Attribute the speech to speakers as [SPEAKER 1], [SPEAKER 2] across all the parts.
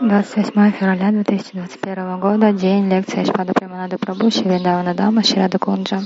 [SPEAKER 1] 28 февраля две тысячи двадцать первого года, день лекции Шпада Приманады Прабу, Шивиндавана Дама, Ширада Кунджа.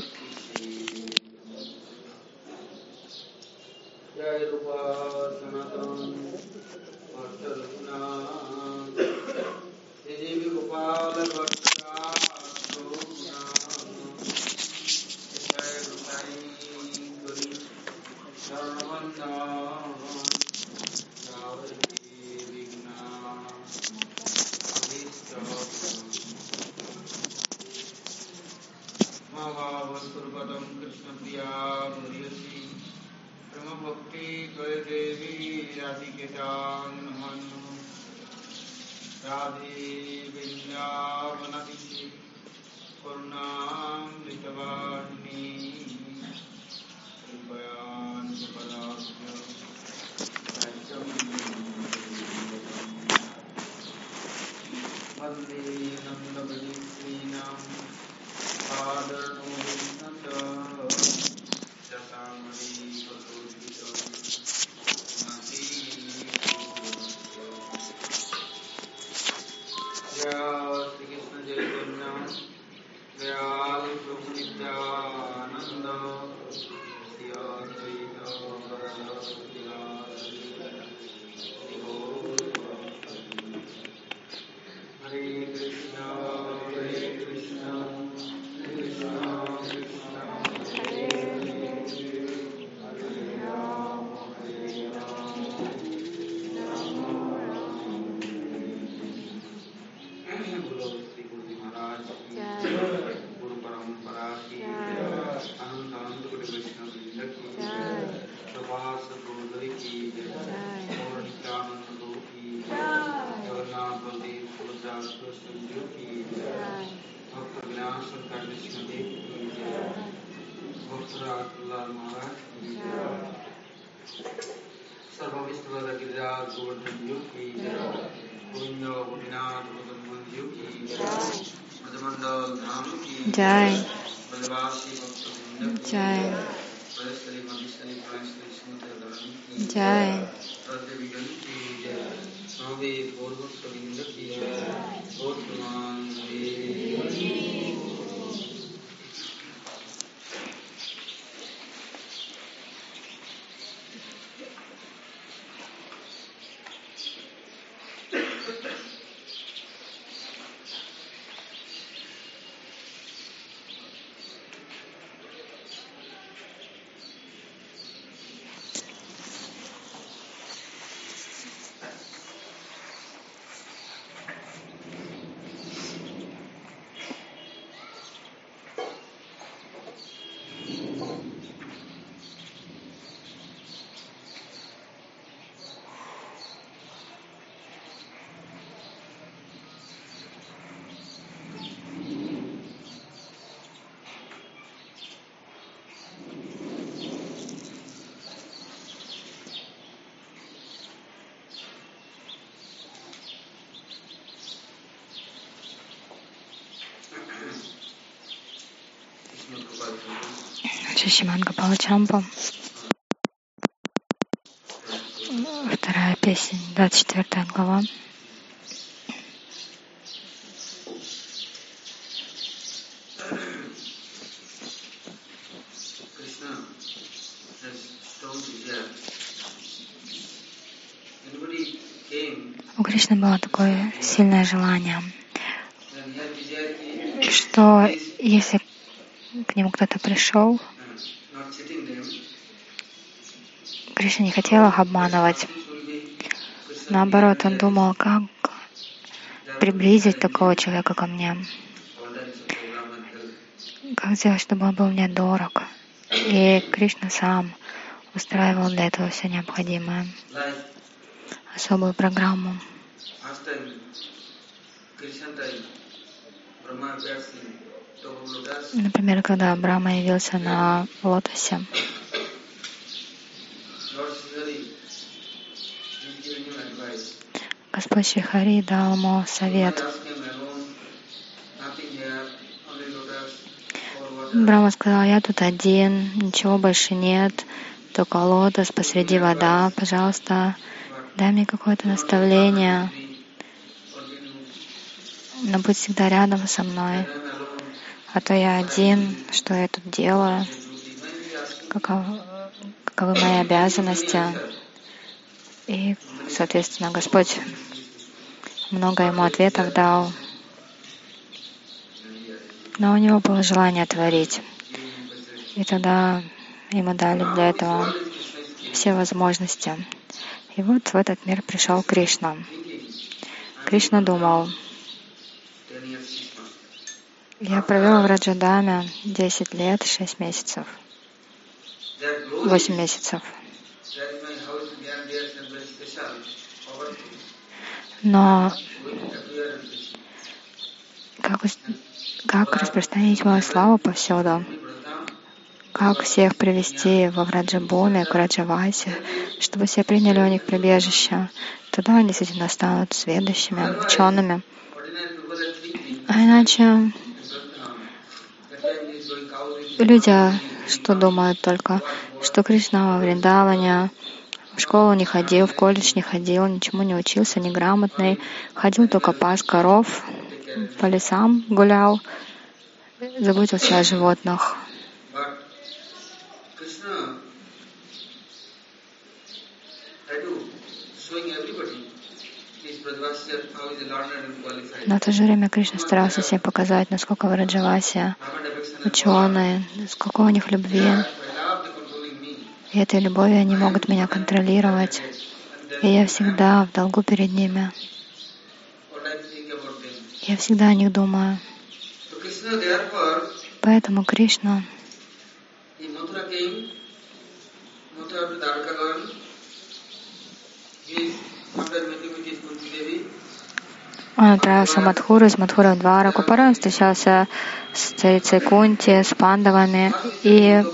[SPEAKER 2] dying.
[SPEAKER 1] Шишиман Гапала Чампа. Вторая песня, 24 глава. У Кришны было такое сильное желание, что если кто-то пришел. Кришна не хотел их обманывать. Наоборот, он думал, как приблизить такого человека ко мне. Как сделать, чтобы он был мне дорог. И Кришна сам устраивал для этого все необходимое. Особую программу. Например, когда Брама явился на лотосе, Господь Шихари дал ему совет.
[SPEAKER 2] Брама сказал, я тут один, ничего больше нет, только лотос посреди вода, пожалуйста, дай мне какое-то наставление, но будь всегда рядом со мной а то я один, что я тут делаю, каковы, каковы мои обязанности. И, соответственно, Господь много ему ответов дал, но у него было желание творить. И тогда ему дали для этого все возможности. И вот в этот мир пришел Кришна. Кришна думал, я провел в Раджадаме 10 лет, 6 месяцев, 8 месяцев. Но как, как распространить мою славу повсюду? Как всех привести во Враджабуме, к Враджавасе, чтобы все приняли у них прибежище? Тогда они действительно станут сведущими, учеными. А иначе люди что думают только, что Кришна во Вриндаване в школу не ходил, в колледж не ходил, ничему не учился, неграмотный. Ходил только пас коров, по лесам гулял, заботился о животных. Но в то же время Кришна старался всем показать, насколько Враджавасия ученые, сколько у них любви. И этой любовью они могут меня контролировать. И я всегда в долгу перед ними. Я всегда о них думаю. Поэтому Кришна он отправился в Мадхуру, из Мадхура в Двараку. Порой он встречался с царицей Кунти, с пандавами, и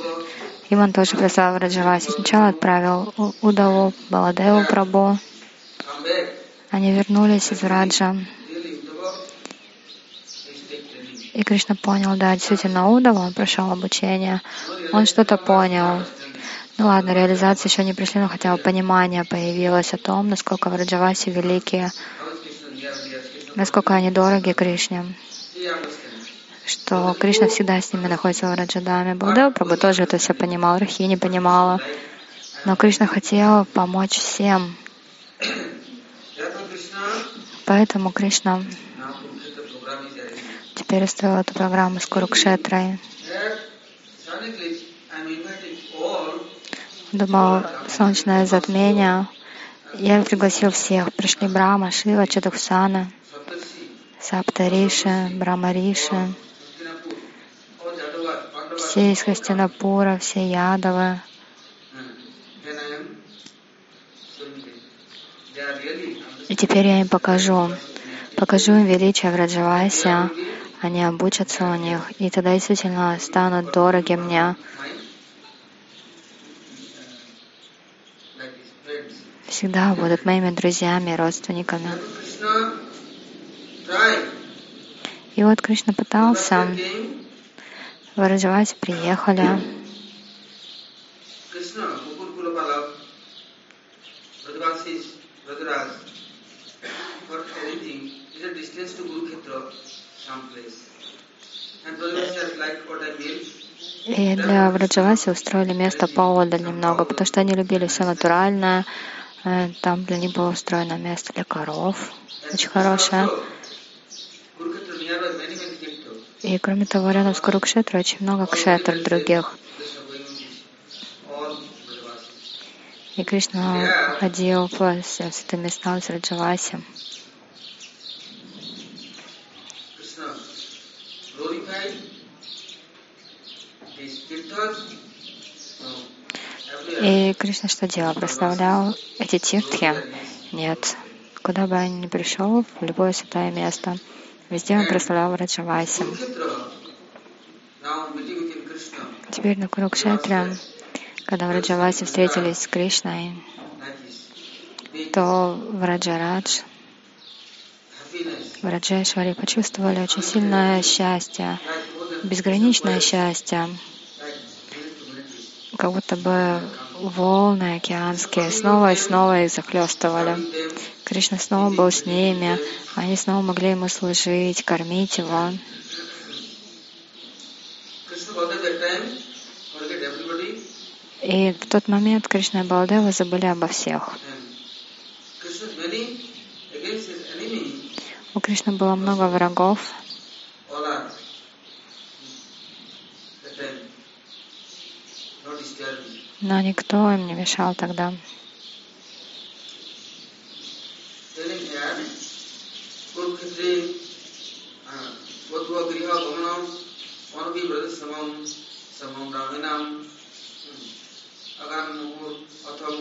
[SPEAKER 2] им он тоже прислал Раджаваси. Сначала отправил Удаву, Баладеву Прабу. Они вернулись из Раджа. И Кришна понял, да, действительно, Удава, он прошел обучение, он что-то понял. Ну ладно, реализация еще не пришли, но хотя бы понимание появилось о том, насколько Враджаваси великие, насколько они дороги Кришне, что Кришна всегда с ними находится в Раджадаме. Балдев Прабhu тоже это все понимал, Рахи не понимала. Но Кришна хотел помочь всем. Поэтому Кришна теперь устроил эту программу с Курукшетрой. Думал, солнечное затмение. Я пригласил всех. Пришли Брама, Шива, Чадухсана. Саптариши, Брамариши, все из Хастинапура, все Ядовы. И теперь я им покажу, покажу им величие Враджаваси, они обучатся у них, и тогда действительно станут дороги мне. Всегда будут моими друзьями, родственниками. И вот Кришна пытался, Вараджаваси приехали. И для Враджаваси устроили место поодаль немного, потому что они любили все натуральное. Э, там для них было устроено место для коров, очень хорошее. И кроме того, рядом с Курукшетрой очень много кшетр других. И Кришна ходил по святым местам с Раджаваси. И Кришна что делал? Прославлял эти тиртхи? Нет. Куда бы он ни пришел, в любое святое место, везде он прославлял Раджаваси. Теперь на Курукшетре, когда в Раджавасе встретились с Кришной, то Враджарадж
[SPEAKER 1] happiness.
[SPEAKER 2] в Раджешваре почувствовали очень сильное счастье, безграничное счастье, как будто бы волны океанские снова и снова их захлестывали. Кришна снова был с ними, они снова могли ему служить, кормить его. И в тот момент Кришна и Баладева забыли обо всех. У Кришны было много врагов, но никто им не мешал тогда.
[SPEAKER 1] Uh, Vatva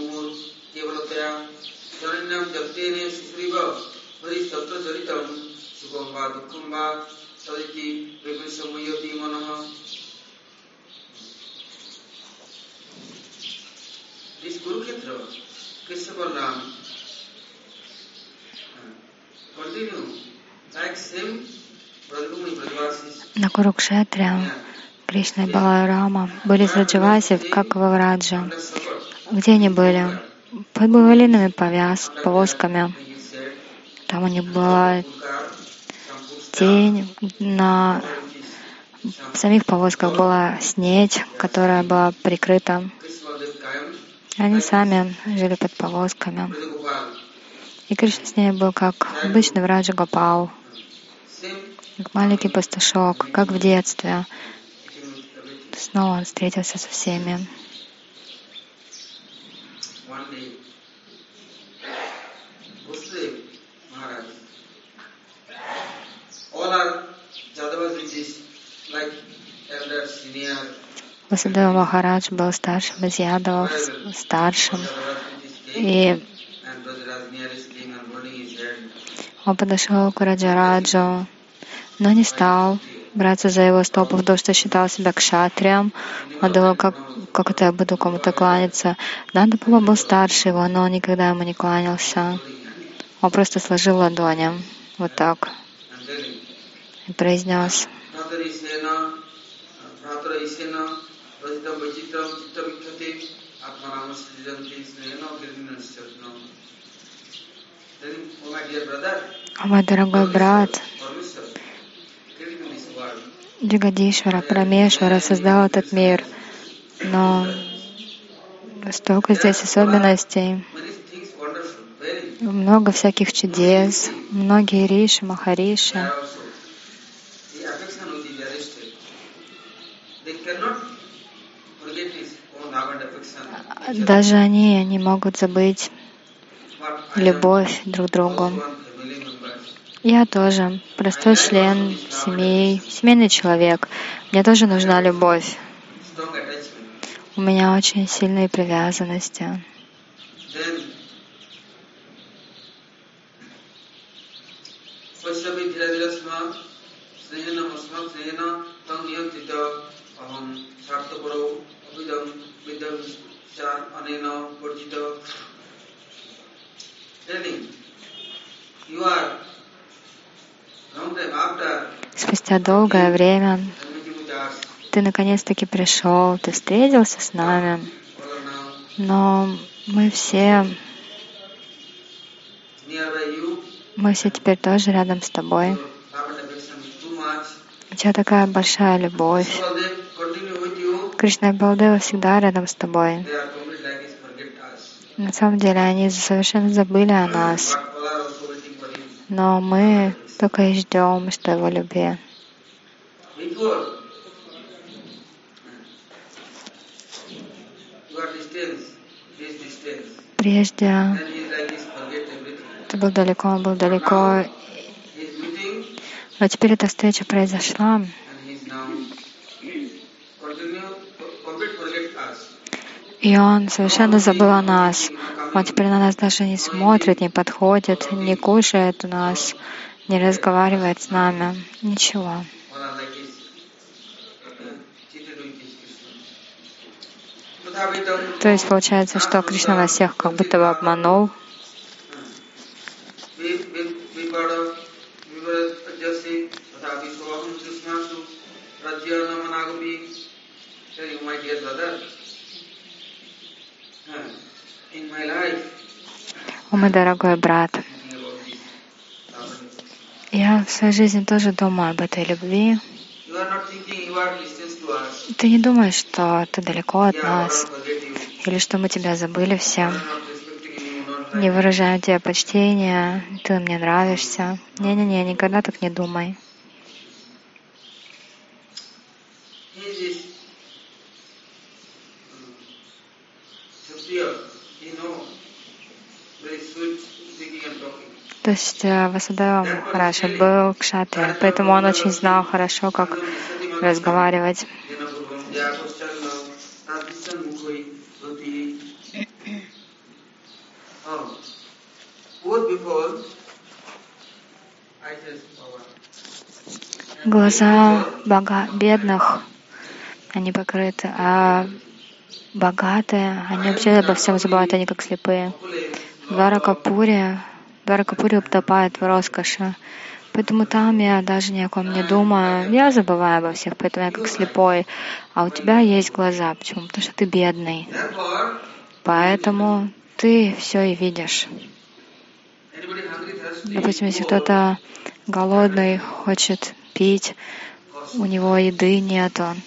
[SPEAKER 1] Like same Brajamuni Brajavasis.
[SPEAKER 2] На Курукшетре Кришна и Баларама были в Раджавасе, как.
[SPEAKER 1] Under support.
[SPEAKER 2] Где они были? Под бавалинами повяз, повозками. Там у них была тень, на в самих повозках была снедь, которая была прикрыта. Они сами жили под повозками. И Кришна с ней был как обычный Враджа Гопал, как маленький пастушок, как в детстве. Снова он встретился со всеми.
[SPEAKER 1] All are Jadavas Ritis, like elder, senior,
[SPEAKER 2] Васудева Махарадж был старшим из ядовов, старшим. И он подошел к Раджараджу, но не стал браться за его стопы, потому что считал себя кшатрием. Он думал, как, как это я буду кому-то кланяться. Нандапала был старше его, но он никогда ему не кланялся. Он просто сложил ладони, вот так, и произнес,
[SPEAKER 1] Sena, Pratara Isena, Rajitam Vajitram, Chitta Vikhyate, Atmanam Srijanti Snena, Girvinashyatna. Then, oh my dear brother,
[SPEAKER 2] «О мой дорогой брат. Джигадишвара, Прамешвара создал этот мир, но столько здесь особенностей,
[SPEAKER 1] things
[SPEAKER 2] много всяких чудес, многие риши, махариши.
[SPEAKER 1] They cannot
[SPEAKER 2] Даже они не могут забыть любовь друг к другу. Я тоже простой член семьи, семейный человек. Мне тоже нужна любовь. У меня очень сильные привязанности.
[SPEAKER 1] Then, Long time after
[SPEAKER 2] Спустя долгое время ты наконец-таки пришел, ты встретился с нами, но мы все, мы все теперь тоже рядом с тобой. У тебя такая большая любовь.
[SPEAKER 1] So they continue with you,
[SPEAKER 2] Кришна Балдева всегда рядом с тобой. На самом деле они совершенно забыли о нас, но мы только и ждем, что его любви. Прежде ты был далеко, он был далеко, но теперь эта встреча произошла,
[SPEAKER 1] and he is now continue, complete forget us.
[SPEAKER 2] И он совершенно забыл о нас. Он теперь на нас даже не смотрит, не подходит, не кушает у нас, не разговаривает с нами, ничего. То есть получается, что Кришна нас всех как будто бы обманул,
[SPEAKER 1] vi- vi- vipada
[SPEAKER 2] О, мой дорогой брат, я в своей жизни тоже думаю об этой любви. Ты не думаешь, что ты далеко от нас, или что мы тебя забыли все, не выражаем тебе почтения, ты мне нравишься. Не-не-не, никогда так не думай. То есть э, Васудева Махараша был кшатри, поэтому он очень знал хорошо, как разговаривать. Глаза бога бедных, они покрыты, а богатые, они вообще обо всем забывают, они как слепые. Двара Капури Дваракапури утопает в роскоши. Поэтому там я даже ни о ком не думаю. Я забываю обо всех, поэтому я как слепой. А у тебя есть глаза. Почему? Потому что ты бедный. Поэтому ты все и видишь. Допустим, если кто-то голодный, хочет пить, у него еды нет, он,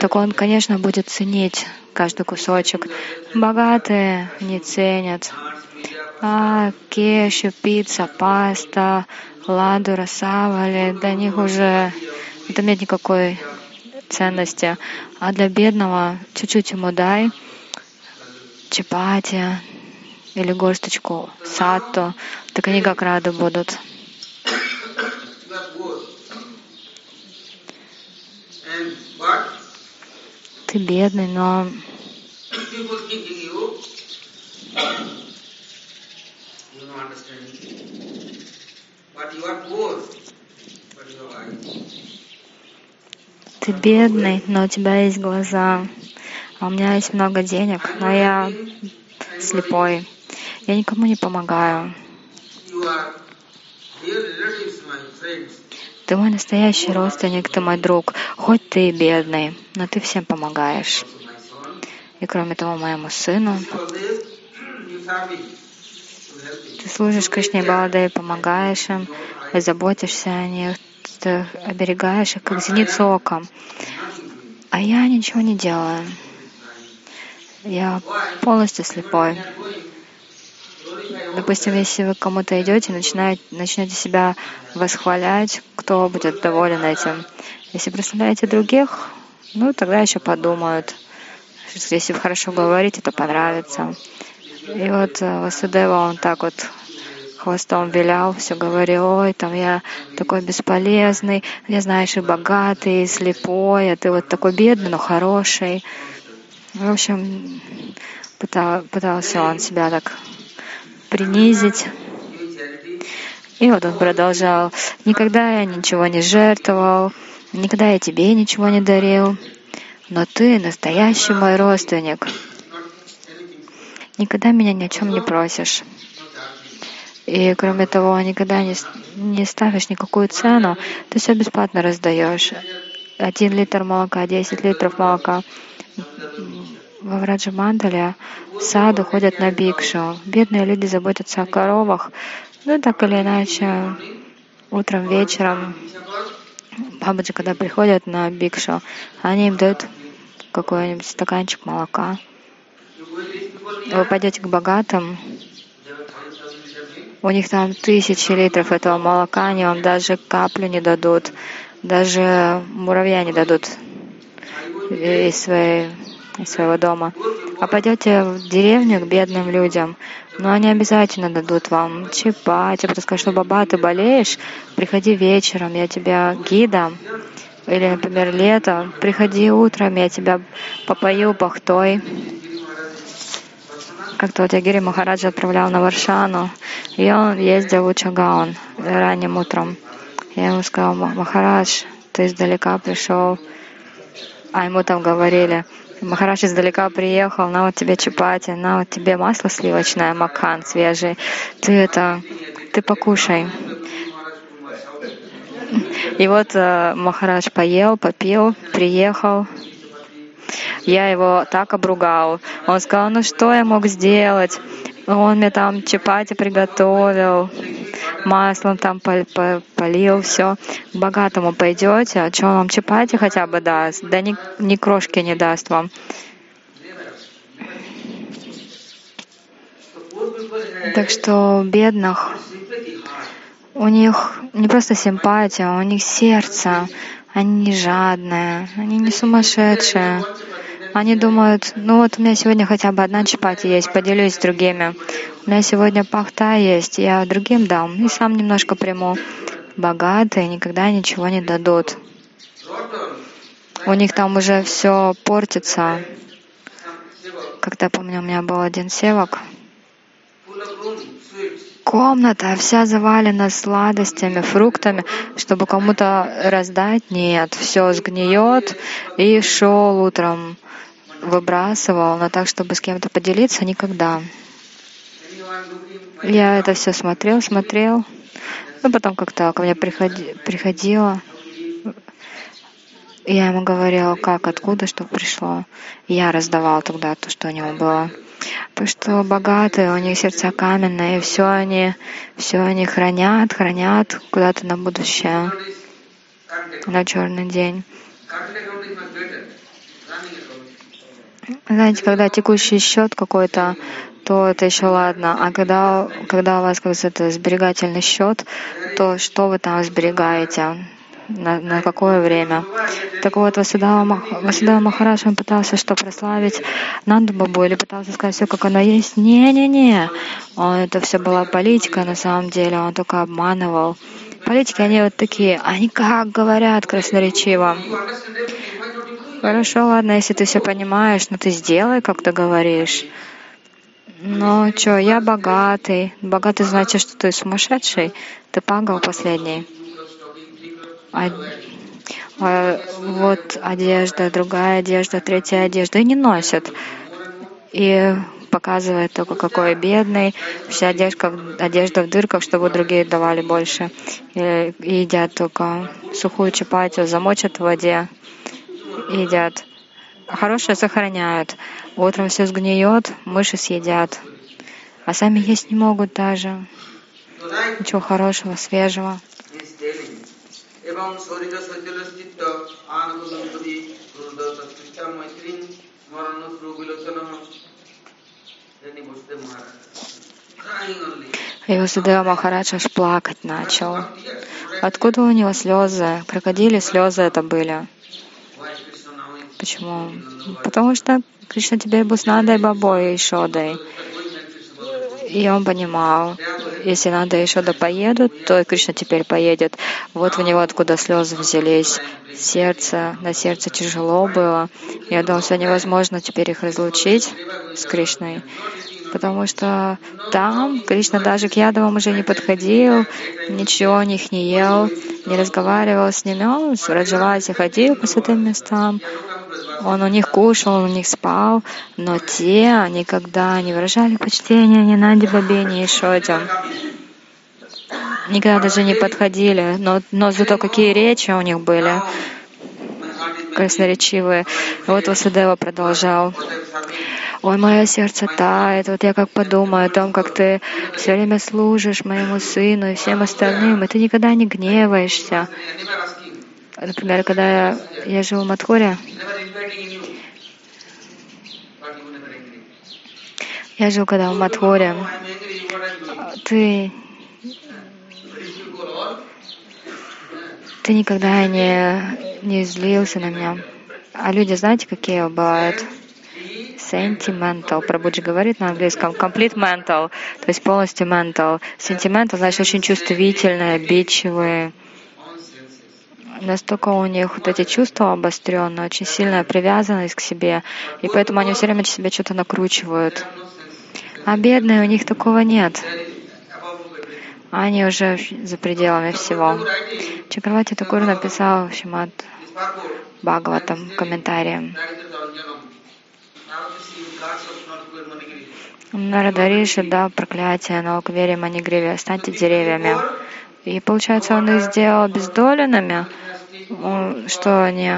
[SPEAKER 2] так он, конечно, будет ценить каждый кусочек. Богатые не ценят. А кеши, пицца, паста, ладура, савали, для них уже это нет никакой ценности. А для бедного чуть-чуть ему дай чапати или горсточку сатто, так они как рады будут. Ты бедный, но ты бедный, но у тебя есть глаза. А у меня есть много денег, но я слепой. Я никому не помогаю. Ты мой настоящий родственник, ты мой друг. Хоть ты и бедный, но ты всем помогаешь. И кроме того, моему сыну ты служишь Кришне Баладеве, помогаешь им, заботишься о них, ты оберегаешь их, как зеницу оком. А я ничего не делаю. Я полностью слепой. Допустим, если вы кому-то идете, начинаете, начнете себя восхвалять, кто будет доволен этим. Если представляете других, ну тогда еще подумают. Если вы хорошо говорите, то понравится. И вот э, Васудева, он так вот хвостом вилял, все говорил, ой, там я такой бесполезный, я, знаешь, и богатый, и слепой, а ты вот такой бедный, но хороший. В общем, пытал, пытался он себя так принизить. И вот он продолжал, никогда я ничего не жертвовал, никогда я тебе ничего не дарил, но ты настоящий мой родственник. Никогда меня ни о чем не просишь. И кроме того, никогда не, не ставишь никакую цену, ты все бесплатно раздаешь. Один литр молока, десять литров молока. Во Враджамандале в саду ходят на бикшу. Бедные люди заботятся о коровах. Ну, так или иначе, утром, вечером, бабаджи, когда приходят на бикшу, они им дают какой-нибудь стаканчик молока. Вы пойдете к богатым, у них там тысячи литров этого молока, они вам даже каплю не дадут, даже муравья не дадут из, своей, своего дома. А пойдете в деревню к бедным людям, но они обязательно дадут вам чипать, а потом скажут, что баба, ты болеешь, приходи вечером, я тебя гидом. Или, например, лето, приходи утром, я тебя попою пахтой. Как-то вот Ягири Махараджа отправлял на Варшану, и он ездил в Учагаон ранним утром. Я ему сказал, Махарадж, ты издалека пришел. А ему там говорили, Махарадж издалека приехал, на вот тебе чапати, на вот тебе масло сливочное, макан свежий. Ты это, ты покушай. И вот э, Махарадж поел, попил, приехал. Я его так обругал. Он сказал, ну что я мог сделать? Он мне там чапати приготовил, маслом там полил, все. К богатому пойдете, а что вам чапати хотя бы даст? Да ни, ни крошки не даст вам. Так что бедных, у них не просто симпатия, у них сердце, они не жадные, они не сумасшедшие. Они думают, ну вот у меня сегодня хотя бы одна чапати есть, поделюсь с другими. У меня сегодня пахта есть, я другим дам и сам немножко приму. Богатые никогда ничего не дадут. У них там уже все портится. Когда, помню, у меня был один севок, комната вся завалена сладостями, фруктами, чтобы кому-то раздать. Нет, все сгниет. И шел утром выбрасывал, но так, чтобы с кем-то поделиться, никогда. Я это все смотрел, смотрел. Ну, потом как-то ко мне приходи, приходила. Я ему говорила, как, откуда, что пришло. Я раздавал тогда то, что у него было. Потому что богатые, у них сердца каменные, все они, все они хранят, хранят куда-то на будущее, на черный день. Знаете, когда текущий счет какой-то, то это еще ладно. А когда, когда у вас как это сберегательный счет, то что вы там сберегаете? На, на какое время? Так вот, Васудава, Васудава Махарадж, он пытался что, прославить Нанду Бабу или пытался сказать все, как оно есть? Не-не-не. Это все была политика на самом деле, он только обманывал. Политики, они вот такие, они как говорят красноречиво. Хорошо, ладно, если ты все понимаешь, но ну ты сделай, как ты говоришь. Но что, я богатый. Богатый значит, что ты сумасшедший. Ты пагал последний. А, а, вот одежда, другая одежда, третья одежда. И не носят. И показывает только какой бедный, вся одежда, одежда в дырках, чтобы другие давали больше. И, и едят только сухую чапатию, замочат в воде едят. Хорошее сохраняют. Утром все сгниет, мыши съедят. А сами есть не могут даже. Ничего хорошего, свежего. И Васудева Махарадж аж плакать начал. Откуда у него слезы? Крокодили слезы это были. Почему? Потому что Кришна теперь был с Бабой и Шодой. И он понимал, если Нада и Шода поедут, то и Кришна теперь поедет. Вот у него откуда слезы взялись. Сердце, на сердце тяжело было. Я думал, что невозможно теперь их разлучить с Кришной потому что там Кришна даже к ядовам уже не подходил, ничего у них не ел, не разговаривал с ними. Он в Раджавасе ходил по святым местам, он у них кушал, он у них спал, но те никогда не выражали почтения ни Наде Бабе, ни Ишоде. Никогда даже не подходили, но, но зато какие речи у них были красноречивые. Вот Васудева продолжал. Ой, мое сердце тает. Вот я как подумаю о том, как ты все время служишь моему сыну и всем остальным, и ты никогда не гневаешься. Например, когда я, я жил в Мадхуре, я жил когда в Мадхуре, ты ты никогда не, не злился на меня. А люди, знаете, какие бывают? Sentimental. Прабуджи говорит на английском complete mental, то есть полностью mental. Sentimental значит очень чувствительные, обидчивые. Настолько у них вот эти чувства обостренные, очень сильная привязанность к себе, и поэтому они все время себе что-то накручивают. А бедные у них такого нет. Они уже за пределами всего. Чакравати Такур написал Шимат Бхагаватам комментарием. Нарадариши дал проклятие на Уквере Манигриве. Станьте деревьями. И получается, он их сделал обездоленными, что они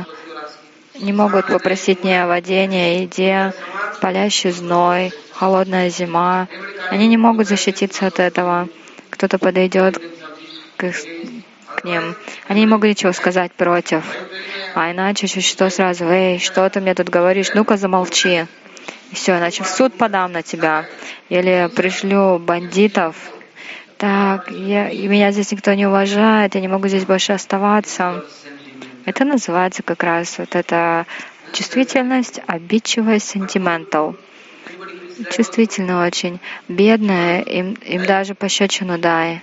[SPEAKER 2] не могут попросить ни о воде, ни о еде, палящий зной, холодная зима. Они не могут защититься от этого. Кто-то подойдет к, к ним. Они не могут ничего сказать против. А иначе что сразу, эй, что ты мне тут говоришь, ну-ка замолчи. Все, иначе в суд подам на тебя. Или пришлю бандитов. Так, я, меня здесь никто не уважает, я не могу здесь больше оставаться. Это называется как раз вот эта чувствительность, обидчивость, сентиментал. Чувствительно очень. Бедная, им, им даже пощечину дай.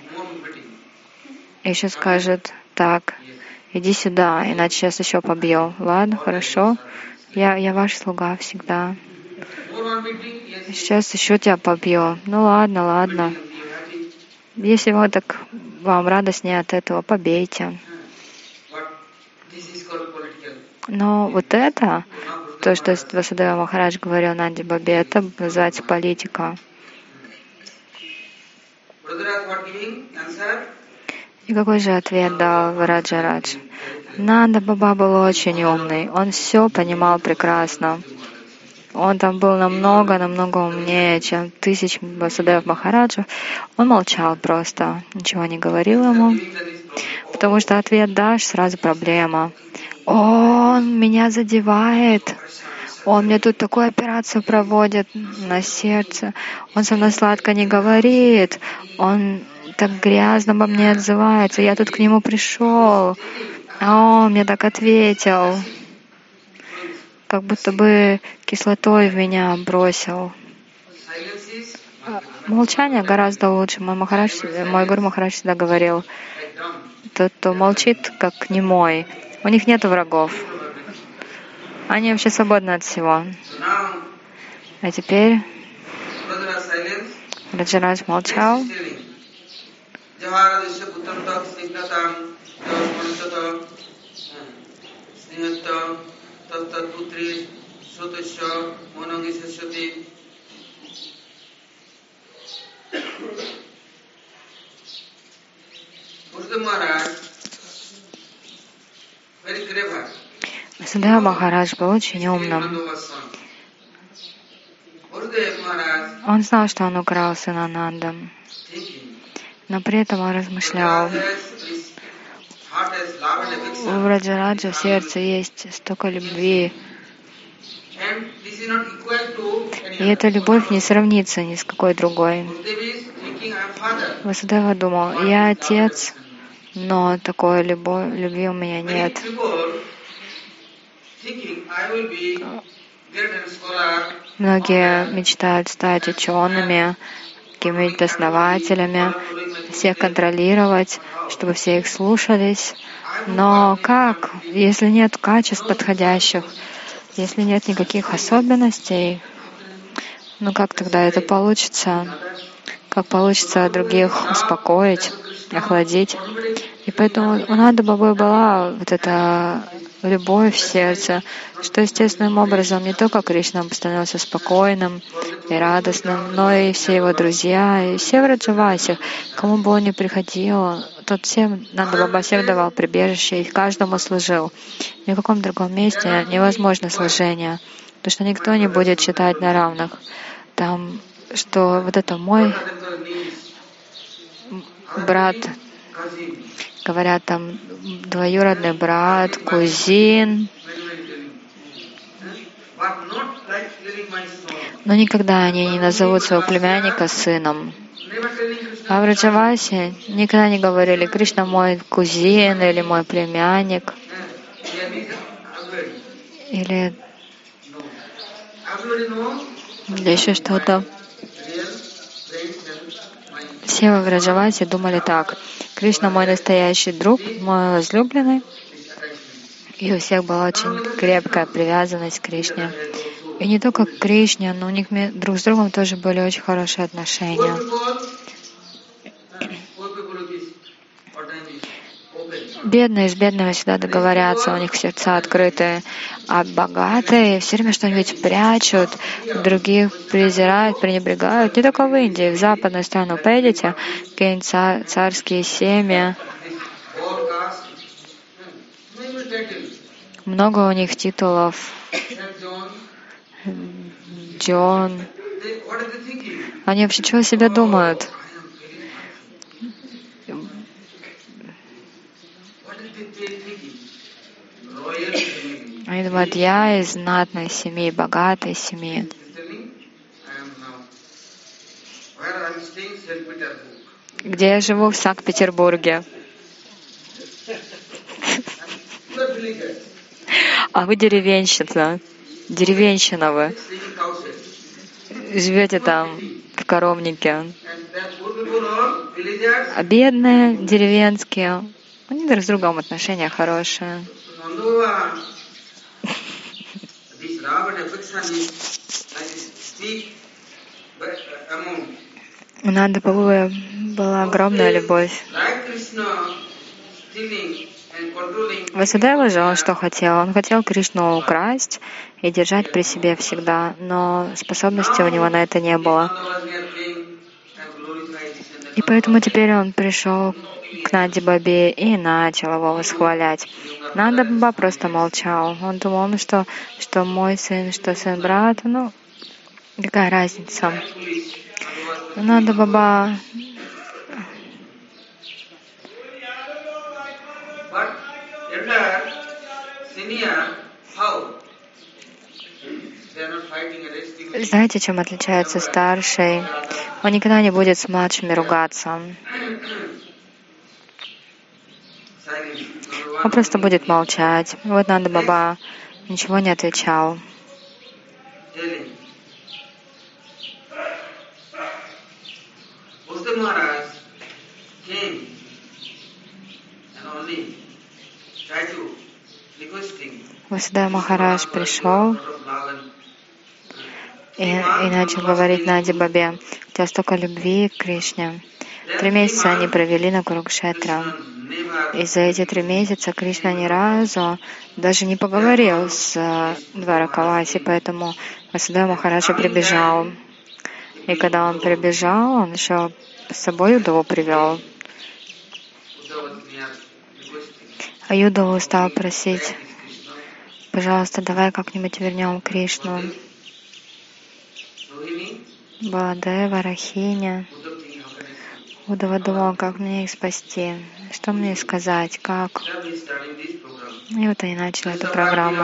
[SPEAKER 2] Еще скажет, так, иди сюда, иначе сейчас еще побью. Ладно, хорошо. Я, я ваш слуга всегда. Сейчас еще тебя побью. Ну ладно, ладно. Если вам так вам радостнее от этого, побейте. Но вот это, то, что Васудева Махарадж говорил Нанди Бабе, это называется политика. И какой же ответ дал Вараджарадж? Нанда Баба был очень умный, он все понимал прекрасно. Он там был намного, намного умнее, чем тысяч Васудев Махараджев. Он молчал просто, ничего не говорил ему, потому что ответ дашь, сразу проблема. Он меня задевает. Он мне тут такую операцию проводит на сердце. Он со мной сладко не говорит. Он так грязно обо мне отзывается. Я тут к нему пришел, а он мне так ответил. Как будто бы кислотой в меня бросил. Молчание гораздо лучше. Мой, Махарадж, мой Гуру Махарадж всегда говорил, тот, кто молчит, как немой, у них нет врагов. Они вообще свободны от всего. А теперь Раджарадж молчал. Садхава Махарадж был очень умным. Он знал, что он украл сына Нандам, но при этом он размышлял. У Раджараджа в сердце есть столько любви, и эта любовь не сравнится ни с какой другой. Васудева думал, я отец, но такой любовь, любви у меня нет. Многие мечтают стать учеными, какими-нибудь основателями, всех контролировать, чтобы все их слушались. Но как, если нет качеств подходящих, если нет никаких особенностей, ну как тогда это получится? Как получится других успокоить, охладить? И поэтому у Нады Бабы была вот эта любовь в сердце, что естественным образом не только Кришна становился спокойным и радостным, но и все его друзья, и все в кому бы он ни приходил, тот всем, Нанда Баба всем давал прибежище и каждому служил. Ни в каком другом месте невозможно служение, потому что никто не будет читать на равных. Там, что вот это мой брат, говорят там двоюродный брат, кузин. Но никогда они не назовут своего племянника сыном. А в Раджавасе никогда не говорили, Кришна мой кузин или мой племянник. Или, еще что-то. Все в Раджавасе думали так. Кришна мой настоящий друг, мой возлюбленный. И у всех была очень крепкая привязанность к Кришне. И не только к Кришне, но у них друг с другом тоже были очень хорошие отношения. Бедные с бедными всегда договорятся, у них сердца открытые, а богатые все время что-нибудь прячут, других презирают, пренебрегают. Не только в Индии, в западную страну поедете, какие-нибудь царские семьи, много у них титулов. Джон. Они вообще чего о себе думают? Они думают, я из знатной семьи, богатой семьи. Где я живу? В Санкт-Петербурге. А вы деревенщина. Деревенщина вы. Живете там, в коровнике. А бедные, деревенские, они друг с другом отношения хорошие. У Нанды была огромная любовь. Васудева же он что хотел? Он хотел Кришну украсть и держать при себе всегда, но способности у него на это не было. И поэтому теперь он пришел к Наде Бабе и начал его восхвалять. Нанда Баба просто молчал. Он думал, ну что, что мой сын, что сын брата, ну, какая разница. Нанда Баба Знаете, чем отличается старший? Он никогда не будет с младшими ругаться. Он просто будет молчать. Вот Нанда Баба ничего не отвечал. Васудая Махарадж пришел и, и начал говорить Наде Бабе, у тебя столько любви к Кришне. Три месяца они провели на Курукшетра. И за эти три месяца Кришна ни разу даже не поговорил с э, Дваракаваси, поэтому Васудая Махараджа прибежал. И когда он прибежал, он еще с собой Удову привел. А Юдову стал просить, пожалуйста, давай как-нибудь вернем Кришну. Баладева, Рахиня. Буду Вадуа, как мне их спасти? Что мне сказать? Как? И вот они начали эту программу.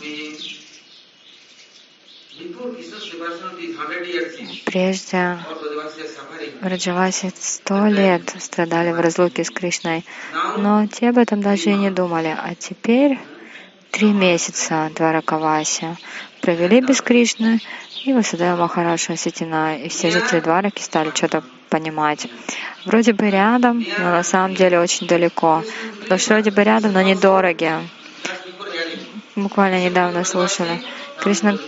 [SPEAKER 2] Thank you. Прежде Раджаваси сто лет страдали в разлуке с Кришной, но те об этом даже и не думали. А теперь три месяца Дваракаваси провели без Кришны, и Васудева Махараша Ситина, и все жители Двараки стали что-то понимать. Вроде бы рядом, но на самом деле очень далеко. Потому что вроде бы рядом, но недороги. Буквально недавно слушали. Кришна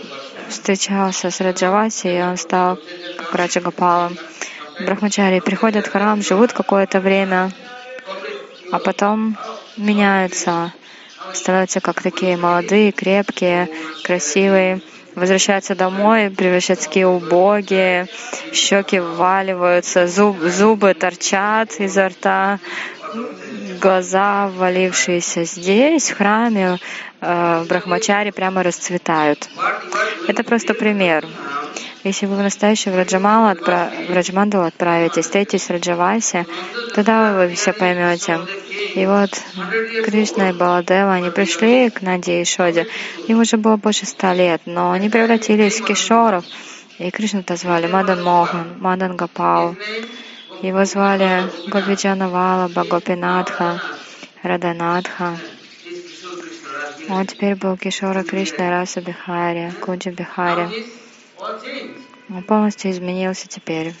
[SPEAKER 2] встречался с Раджаваси, и он стал как. Брахмачари приходят в храм, живут какое-то время, а потом меняются, становятся как такие молодые, крепкие, красивые, возвращаются домой, превращаются в такие убогие, щеки вваливаются, зуб, зубы торчат изо рта, глаза ввалившиеся здесь, в храме, э, в Брахмачаре прямо расцветают. Это просто пример. Если вы в настоящую Враджамалу отправ... Враджмандалу отправитесь, встретитесь с Раджаваси, тогда вы все поймете. И вот Кришна и Баладева, они пришли к Наде и Шоде. Им уже было больше ста лет, но они превратились в кишоров. И Кришну-то звали Мадан Мохан, Мадан Гапал. Его звали Гопиджана Валаба, Гопинатха, Раданатха. Он теперь был Кишора Кришна Раса Бихари, Куджа Бихари. Он полностью изменился теперь.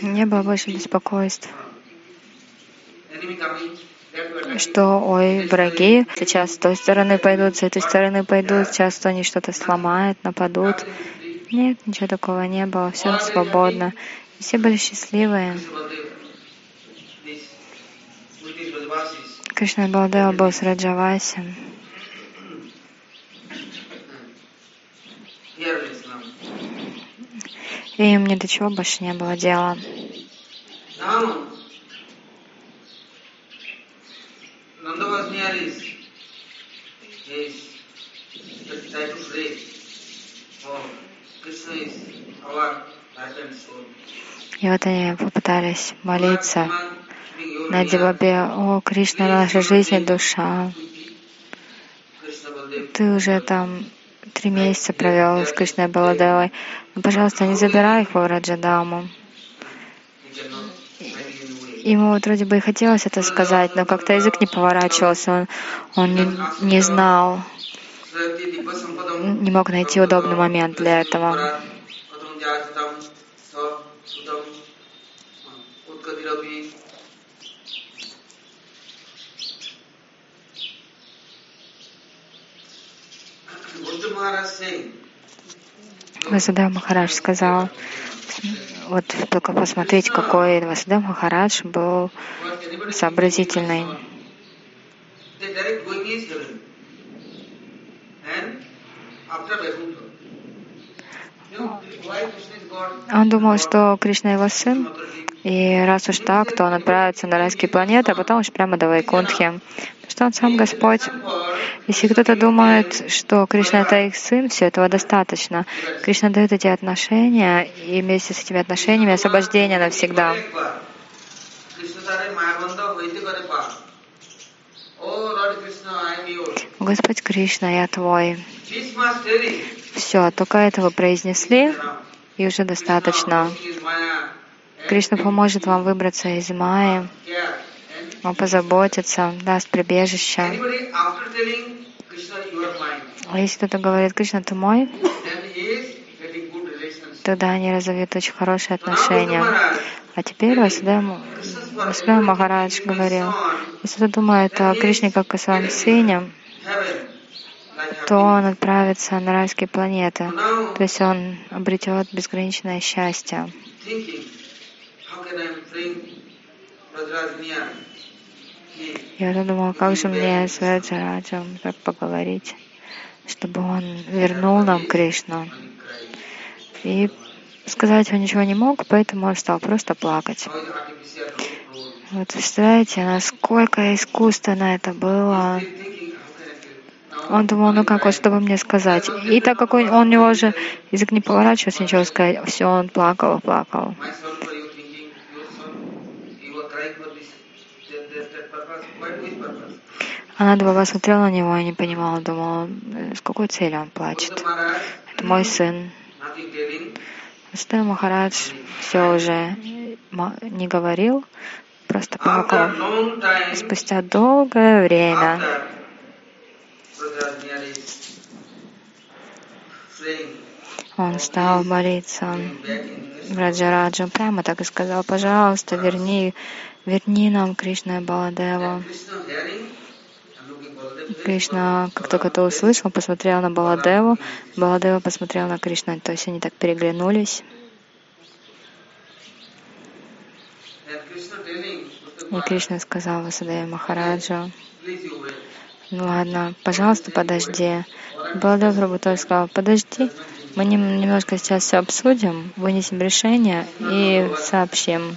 [SPEAKER 2] Не было больше беспокойств, что, ой, враги сейчас с той стороны пойдут, с этой стороны пойдут, сейчас они что-то сломают, нападут. Нет, ничего такого не было, все свободно. Все были счастливые. Кришна Балдева был с Раджаваси. И им ни до чего больше не было дела. И вот они попытались молиться на Дивабе. О, Кришна, наша жизнь и душа. Ты уже там три месяца провел с Кришной Баладевой. Ну, пожалуйста, не забирай их в Раджадаму.
[SPEAKER 1] he cannot find any way.
[SPEAKER 2] Ему вот вроде бы и хотелось это сказать, но как-то язык не поворачивался, он, он не, не знал, не мог найти удобный момент для этого.
[SPEAKER 1] Katham Jajatam Sa Sudam Utkadirapi Buddha Maharaj saying,
[SPEAKER 2] Васудев Махарадж сказал, вот только посмотрите, какой Васудев Махарадж был сообразительный. Он думал, что Кришна его сын. И раз уж так, то он отправится на райские планеты, а потом уж прямо до Вайкунтхи. Что он сам Господь. Если кто-то думает, что Кришна — это их сын, все этого достаточно. Кришна дает эти отношения, и вместе с этими отношениями освобождение навсегда. Господь Кришна, я Твой. Все, только этого произнесли, и уже достаточно. Кришна поможет вам выбраться из Майи. Он позаботится, даст прибежище. Если кто-то говорит, Кришна, ты мой, тогда они разовьют очень хорошие отношения. А теперь Васидев Махарадж говорил, если кто думает о Кришне как о своем сыне, то он отправится на райские планеты. То есть он обретет безграничное счастье. Я вот думала, как же мне с Раджараджем поговорить, чтобы он вернул нам Кришну. И сказать он ничего не мог, поэтому он стал просто плакать. Вот представляете, насколько искусственно это было. Он думал, ну как вот, чтобы мне сказать. И так как он, у него уже язык не поворачивался, ничего сказать, все, он плакал, плакал. Она Баба смотрела на него и не понимала, думала, «Э, с какой целью он плачет. Это мой сын. Васудев Махарадж все уже не говорил, просто
[SPEAKER 1] time,
[SPEAKER 2] Спустя долгое время он стал молиться Раджараджу, прямо так и сказал, пожалуйста, верни, верни нам Кришна и Баладева. Кришна, как только это услышал, посмотрел на Баладеву, Баладева посмотрел на Кришну, то есть они так переглянулись. И Кришна сказал
[SPEAKER 1] you wait.
[SPEAKER 2] ну ладно, пожалуйста, подожди. Баладев Прабхутоль сказал, подожди, мы нем- немножко сейчас все обсудим, вынесем решение и сообщим.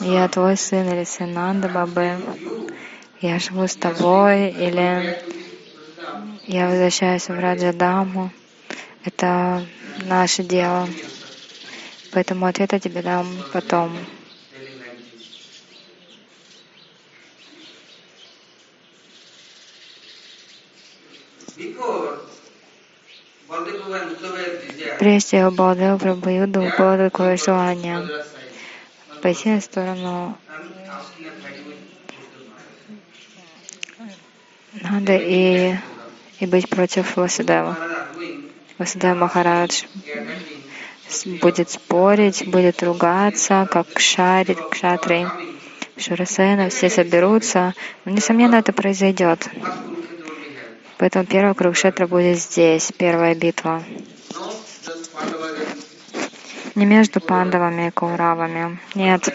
[SPEAKER 2] Я твой сын или сын Нанда Бабы. Я живу с тобой или я возвращаюсь в Раджадаму. Это наше дело. Поэтому ответ я тебе дам потом. Прежде у Балдева Прабхаюда было такое Пойти на сторону. Нады и и быть против Васудева. Васудев Махарадж будет спорить, будет ругаться, как шарит, кшатри. Шурасена, все соберутся. Но, несомненно, это произойдет. Поэтому первый круг шетра будет здесь, первая битва. Не между пандавами и кауравами. Нет.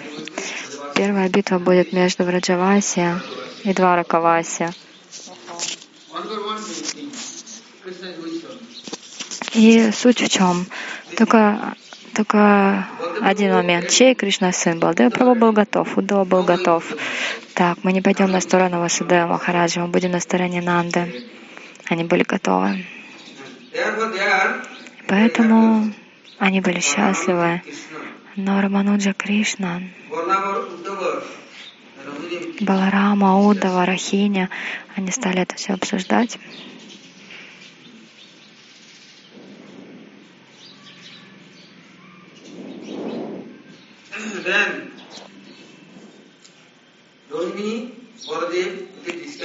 [SPEAKER 2] Первая битва будет между Враджаваси и Дваракаваси. И суть в чем? Только, только один момент. Чей Кришна сын был? Да, Прабhu был готов, Удова был готов. Так, мы не пойдем на сторону Васудева Махараджа, мы будем на стороне Нанды. Они были готовы. Поэтому они были счастливы. Но Рамануджа Кришна, Баларама, Удава, Рахиня, они стали это все обсуждать.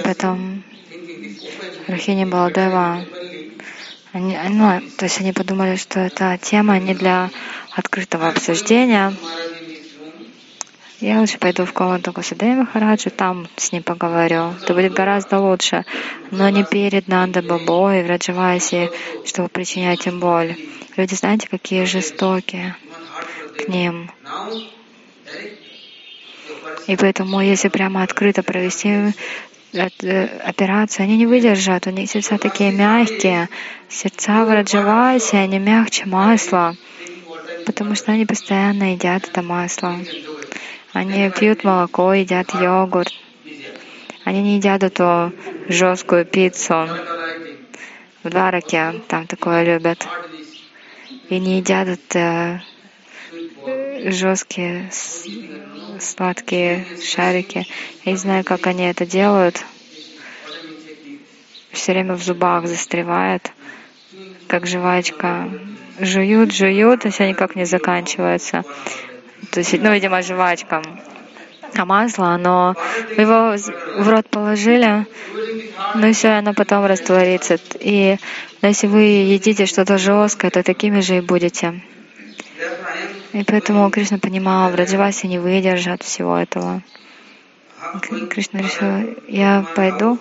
[SPEAKER 2] Потом Рахини Баладева, они, ну, то есть они подумали, что эта тема не для открытого обсуждения. Я лучше пойду в комнату Касадея Махараджа, там с ним поговорю. Это будет гораздо лучше. Но не перед Нанда Бабой и в Раджавасе, чтобы причинять им боль. Люди, знаете, какие жестокие к ним. И поэтому, если прямо открыто провести э, операцию, они не выдержат, у них сердца такие мягкие. Сердца в Раджавасе, они мягче масла, потому что они постоянно едят это масло. Они пьют молоко, едят йогурт. Они не едят эту жесткую пиццу. В Двараке там такое любят. И не едят это жесткие сладкие шарики. Я не знаю, как они это делают. Все время в зубах застревает, как жвачка. Жуют, жуют, и все никак не заканчивается. То есть, ну, видимо, жвачка. А масло, оно его в рот положили, но все, оно потом растворится. И если вы едите что-то жесткое, то такими же и будете. И поэтому Кришна понимал, в Раджавасе не выдержат всего этого. Кришна решил, я пойду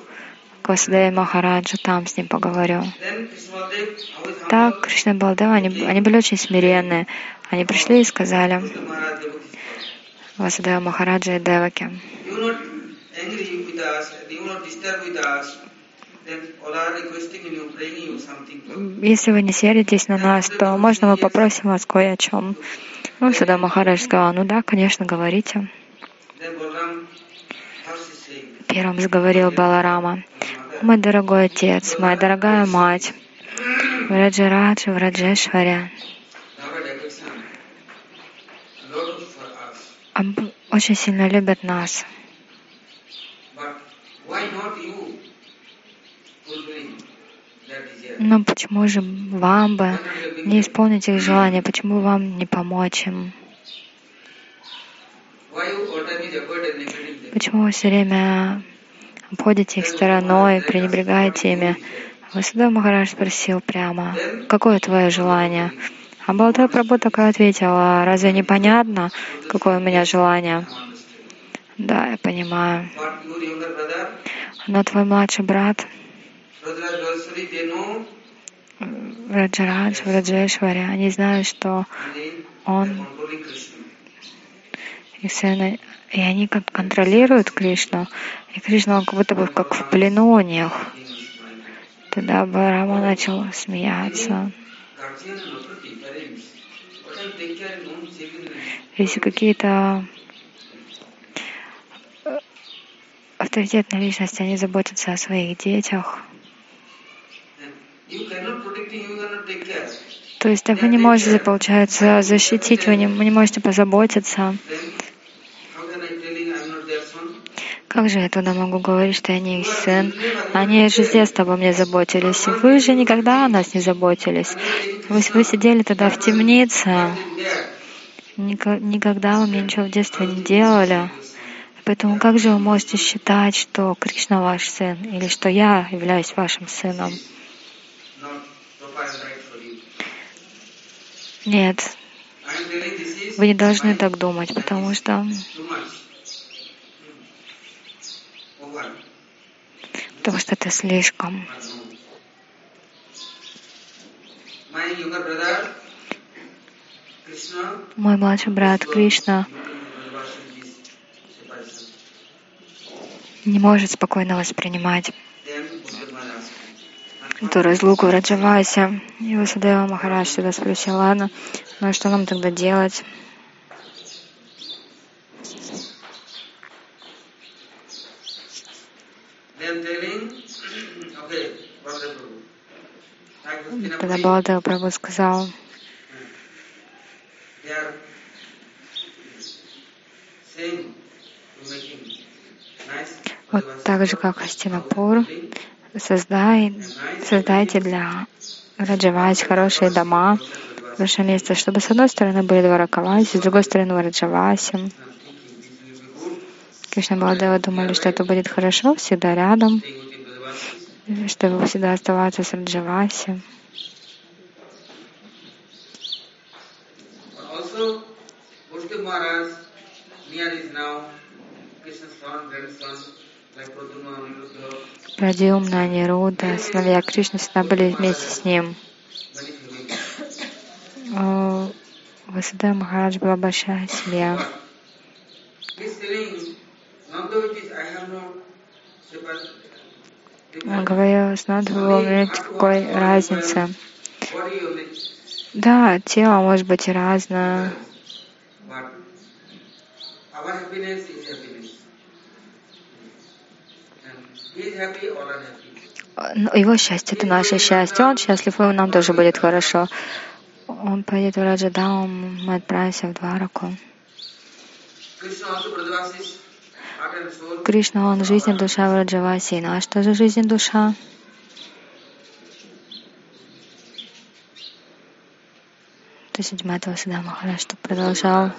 [SPEAKER 2] к Васудеве Махараджу, там с ним поговорю. Так, Кришна и Балдева, они, они были очень смиренные. Они пришли и сказали Васудева Махараджа и Деваке, если вы не сердитесь на нас, то можно мы попросим вас кое о чем. Ну, сюда Махарадж сказал, ну да, конечно, говорите. Первым заговорил Баларама. Мой дорогой отец, моя дорогая мать, Враджарадж, Враджешваря, очень сильно любят нас. Но почему же вам бы не исполнить их желания? Почему вам не помочь им? Почему вы все время обходите их стороной, пренебрегаете ими? Васудев Махарадж спросил прямо, какое твое желание? А Балтай Прабhu такая ответила, разве непонятно, какое у меня желание? Да, я понимаю. Но твой младший брат, Раджарадж, Раджешвари, они знают, что он и сына, и они как контролируют Кришну, и Кришна он как будто бы как в плену у них. Тогда Барама начал смеяться. Если какие-то авторитетные личности, они заботятся о своих детях, то есть вы не можете, получается, защитить, вы не, вы не можете позаботиться. Как же я туда могу говорить, что я не их сын? Они же с детства обо мне заботились. Вы же никогда о нас не заботились. Вы, вы сидели тогда в темнице. Никогда вы мне ничего в детстве не делали. Поэтому как же вы можете считать, что Кришна ваш сын или что я являюсь вашим сыном? Нет, вы не должны так думать, потому что потому что это слишком. Мой младший брат Кришна не может спокойно воспринимать эту разлуку в Раджавасе. И Васудева Махарадж всегда спросил, ладно, ну и что нам тогда делать? Тогда Баладева Прабhu сказал, вот так же, как Астинапур, создай, создайте для Раджавась хорошие дома, хорошее место, чтобы с одной стороны были Дваракаваси, с другой стороны Раджаваси. Кришна Баладева думали, что это будет хорошо, всегда рядом, чтобы всегда оставаться с Раджаваси. Прадиумна, Нируда, сыновья Кришны всегда были вместе с ним. Васуда Махарадж была большая семья. Он говорил, с Надху нет никакой разницы. Да, тело может быть разное. Его счастье — это наше счастье. Он счастлив, и нам тоже будет хорошо. Он поедет в Раджадаум, мы отправимся в Двараку. Кришна, он жизнь и душа в Раджавасе. Ну а что же жизнь и душа? То седьмая Сада Махарадж что продолжал.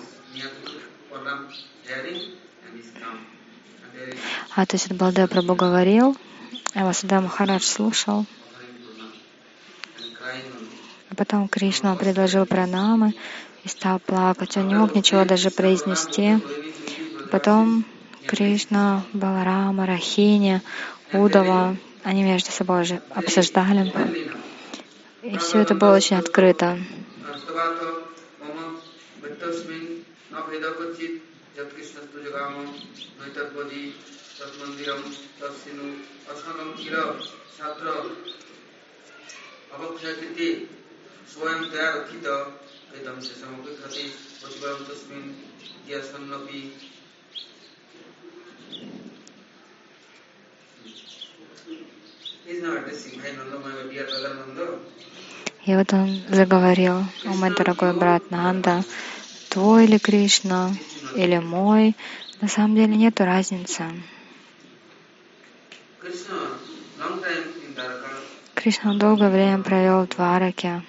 [SPEAKER 2] А то есть Балдея Прабу говорил, а Васуда Махарадж слушал. А потом Кришна предложил пранамы и стал плакать. Он не мог ничего даже произнести. Потом Кришна, Баларама, Рахини, Удава, они между собой уже обсуждали. И все это было очень открыто. स्वयं तया रक्षित कृतं शेषमपिखति प्रतिफलं तस्मिन् यस्सन्नपि И вот он заговорил, о мой дорогой брат Нанда, твой ли Кришна или мой, на самом деле нет разницы. Кришна долгое время провел в Двараке.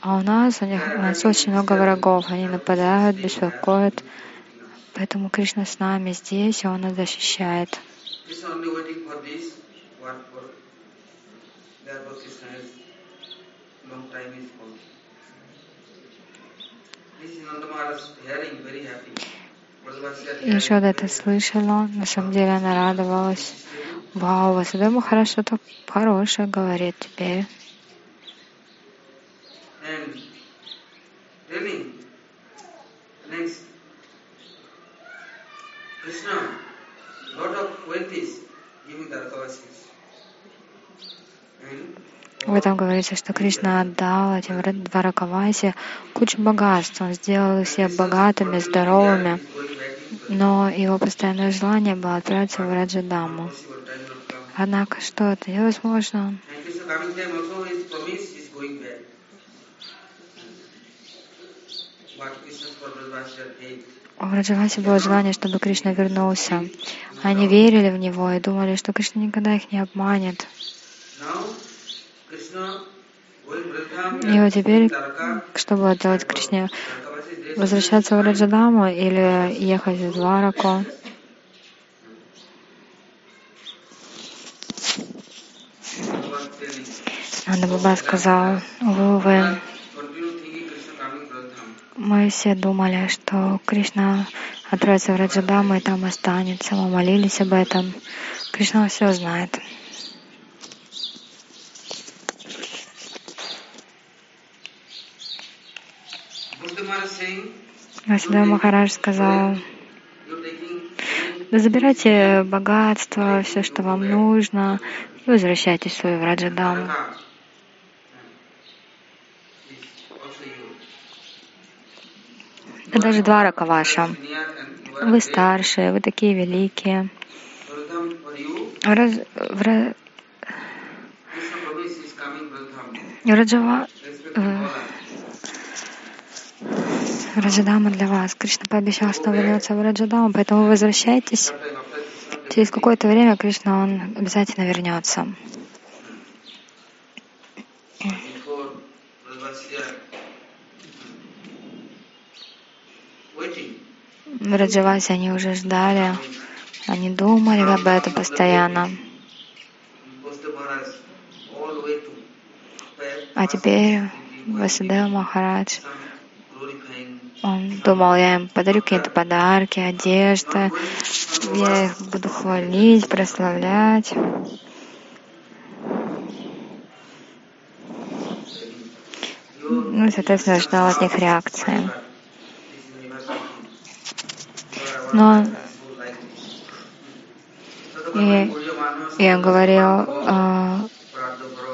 [SPEAKER 2] А у нас, у них, у нас очень много врагов, они нападают, беспокоят. Поэтому Кришна с нами здесь, и Он нас защищает. И Шода это слышала, на самом деле она радовалась. Вау, Васуда Махараш что-то хорошее говорит теперь. В этом говорится, что Кришна отдал этим Дваракавасе кучу богатств. Он сделал их всех богатыми, здоровыми. Но его постоянное желание было отправиться в Раджадаму. Однако что это невозможно. У Раджаваси было желание, чтобы Кришна вернулся. Они верили в него и думали, что Кришна никогда их не обманет. И вот теперь, что будет делать Кришне? Возвращаться в Раджадаму или ехать в Двараку? Баба сказал, увы, мы все думали, что Кришна отправится в Раджадаму и там останется. Мы молились об этом. Кришна все знает. Васудева Махарадж сказал, забирайте богатство, все, что вам нужно, и возвращайтесь в свою Раджадаму. Да даже Дварака ваша. Вы старшие, вы такие великие. Раз, в, Раджава, э, Раджадама для вас. Кришна пообещал, что вернется в Раджадаму, поэтому возвращайтесь. Через какое-то время Кришна, он обязательно вернется. В Раджавасе они уже ждали, они думали об этом постоянно. А теперь Васудева Махарадж, он думал, я им подарю какие-то подарки, одежды, я их буду хвалить, прославлять. Ну, соответственно, ждал от них реакции. Но и я говорил, а,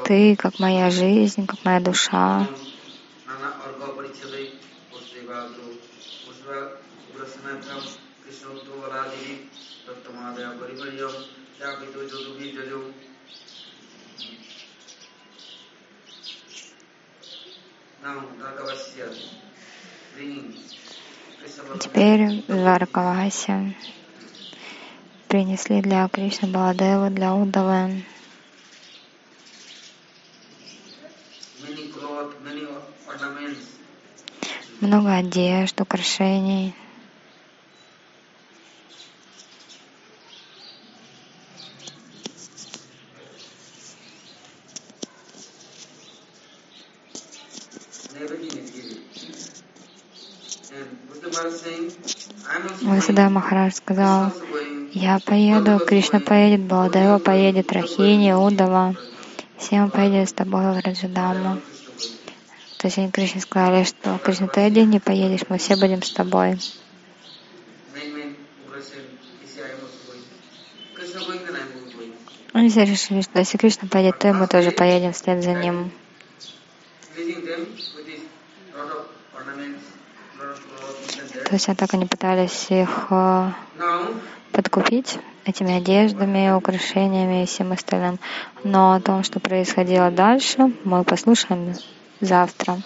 [SPEAKER 2] ты как моя жизнь, как моя душа. Варакаваси принесли для Кришны Баладева, для Удавы много одежд, украшений. Васудая Махарадж сказал, я поеду, Кришна поедет, Баладева поедет, Рахини, Удава. Все мы поедем с тобой в Раджадаму. То есть они Кришне сказали, что Кришна, ты один не поедешь, мы все будем с тобой. Они все решили, что если Кришна поедет, то мы тоже поедем вслед за ним. То есть так они пытались их э, подкупить этими одеждами, украшениями и всем остальным. Но о том, что происходило дальше, мы послушаем завтра.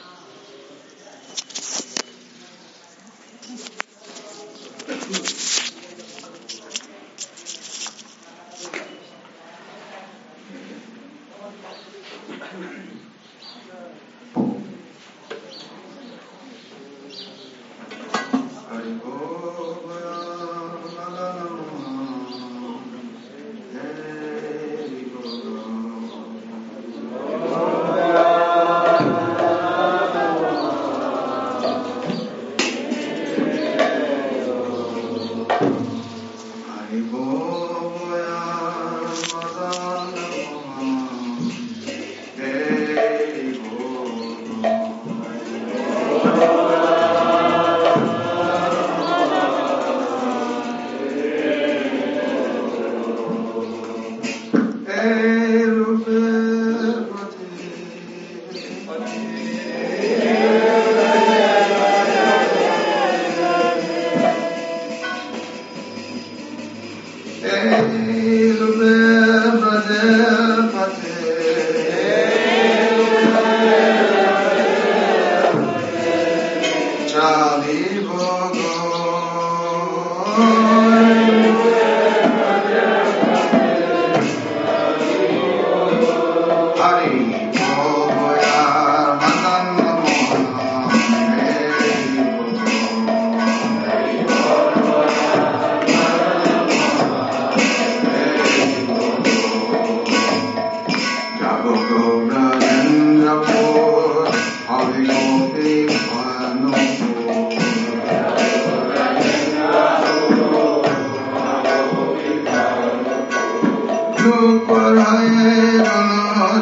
[SPEAKER 3] کوڙهڙي نال